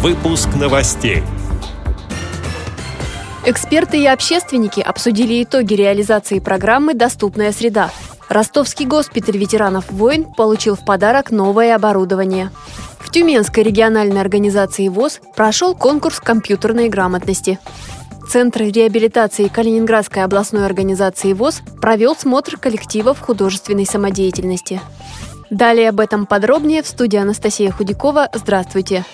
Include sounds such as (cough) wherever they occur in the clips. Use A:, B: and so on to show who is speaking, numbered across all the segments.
A: Выпуск новостей.
B: Эксперты и общественники обсудили итоги реализации программы «Доступная среда». Ростовский госпиталь ветеранов войн получил в подарок новое оборудование. В Тюменской региональной организации ВОЗ прошел конкурс компьютерной грамотности. Центр реабилитации Калининградской областной организации ВОЗ провел смотр коллективов художественной самодеятельности. Далее об этом подробнее в студии Анастасия Худякова. Здравствуйте!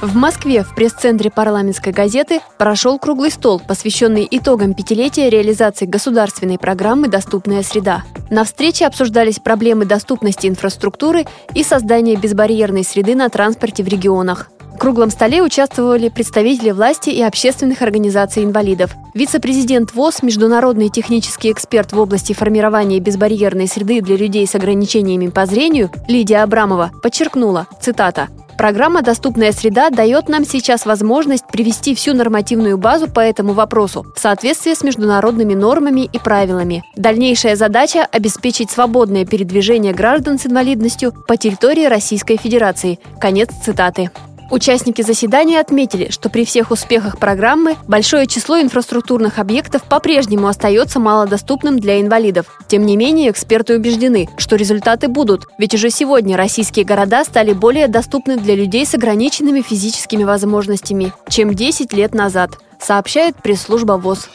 B: В Москве в пресс-центре парламентской газеты прошел круглый стол, посвященный итогам пятилетия реализации государственной программы «Доступная среда». На встрече обсуждались проблемы доступности инфраструктуры и создания безбарьерной среды на транспорте в регионах. В круглом столе участвовали представители власти и общественных организаций инвалидов. Вице-президент ВОЗ, международный технический эксперт в области формирования безбарьерной среды для людей с ограничениями по зрению Лидия Абрамова подчеркнула, цитата, Программа «Доступная среда» дает нам сейчас возможность привести всю нормативную базу по этому вопросу в соответствии с международными нормами и правилами. Дальнейшая задача – обеспечить свободное передвижение граждан с инвалидностью по территории Российской Федерации. Конец цитаты. Участники заседания отметили, что при всех успехах программы большое число инфраструктурных объектов по-прежнему остается малодоступным для инвалидов. Тем не менее, эксперты убеждены, что результаты будут, ведь уже сегодня российские города стали более доступны для людей с ограниченными физическими возможностями, чем 10 лет назад, сообщает пресс-служба ВОЗ.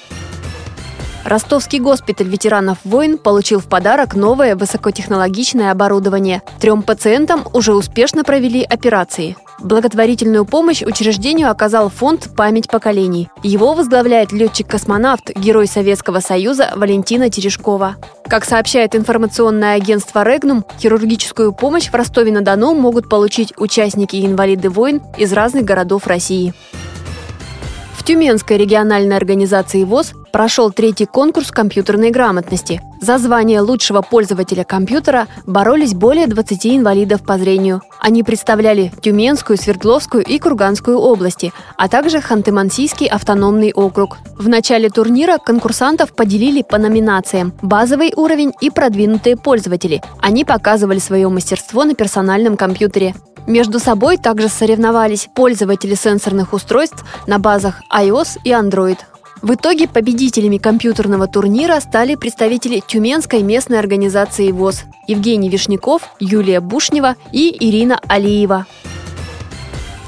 B: Ростовский госпиталь ветеранов войн получил в подарок новое высокотехнологичное оборудование. Трем пациентам уже успешно провели операции. Благотворительную помощь учреждению оказал фонд «Память поколений». Его возглавляет летчик-космонавт, герой Советского Союза Валентина Терешкова. Как сообщает информационное агентство «Регнум», хирургическую помощь в Ростове-на-Дону могут получить участники и инвалиды войн из разных городов России. В Тюменской региональной организации ВОЗ прошел третий конкурс компьютерной грамотности. За звание лучшего пользователя компьютера боролись более 20 инвалидов по зрению. Они представляли Тюменскую, Свердловскую и Курганскую области, а также Ханты-Мансийский автономный округ. В начале турнира конкурсантов поделили по номинациям «Базовый уровень» и «Продвинутые пользователи». Они показывали свое мастерство на персональном компьютере. Между собой также соревновались пользователи сенсорных устройств на базах iOS и Android. В итоге победителями компьютерного турнира стали представители Тюменской местной организации ВОЗ Евгений Вишняков, Юлия Бушнева и Ирина Алиева.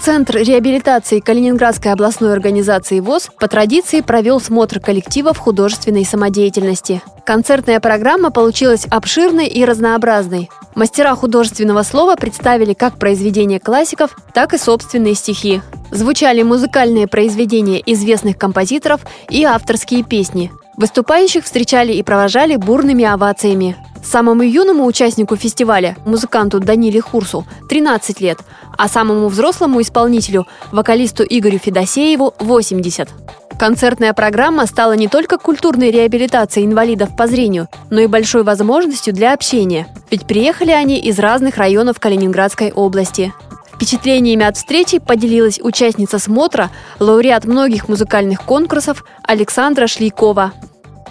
B: Центр реабилитации Калининградской областной организации ВОЗ по традиции провел смотр коллективов художественной самодеятельности. Концертная программа получилась обширной и разнообразной. Мастера художественного слова представили как произведения классиков, так и собственные стихи. Звучали музыкальные произведения известных композиторов и авторские песни. Выступающих встречали и провожали бурными овациями. Самому юному участнику фестиваля, музыканту Даниле Хурсу, 13 лет, а самому взрослому исполнителю, вокалисту Игорю Федосееву, 80. Концертная программа стала не только культурной реабилитацией инвалидов по зрению, но и большой возможностью для общения, ведь приехали они из разных районов Калининградской области. Впечатлениями от встречи поделилась участница смотра, лауреат многих музыкальных конкурсов Александра Шлейкова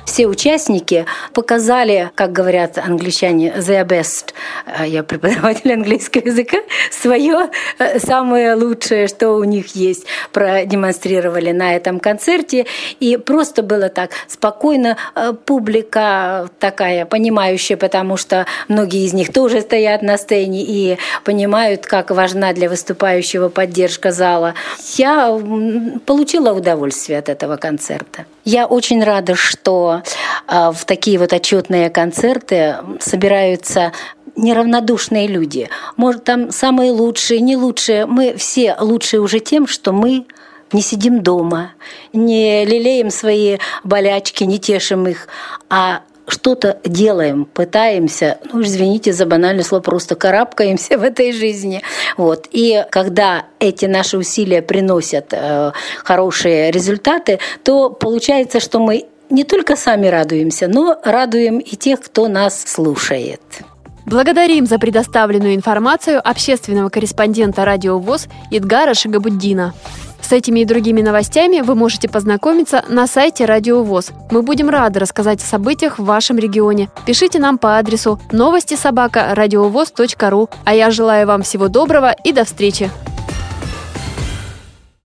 C: все участники показали, как говорят англичане, the best, а я преподаватель английского языка, свое э, самое лучшее, что у них есть, продемонстрировали на этом концерте. И просто было так спокойно, э, публика такая понимающая, потому что многие из них тоже стоят на сцене и понимают, как важна для выступающего поддержка зала. Я получила удовольствие от этого концерта. Я очень рада, что в такие вот отчетные концерты собираются неравнодушные люди. Может, там самые лучшие, не лучшие. Мы все лучшие уже тем, что мы не сидим дома, не лелеем свои болячки, не тешим их, а что-то делаем, пытаемся, ну, извините за банальное слово, просто карабкаемся (laughs) в этой жизни. Вот. И когда эти наши усилия приносят э, хорошие результаты, то получается, что мы не только сами радуемся, но радуем и тех, кто нас слушает.
B: Благодарим за предоставленную информацию общественного корреспондента «Радио ВОЗ» Идгара Шигабуддина. С этими и другими новостями вы можете познакомиться на сайте Радио ВОЗ. Мы будем рады рассказать о событиях в вашем регионе. Пишите нам по адресу новости собака ру. А я желаю вам всего доброго и до встречи!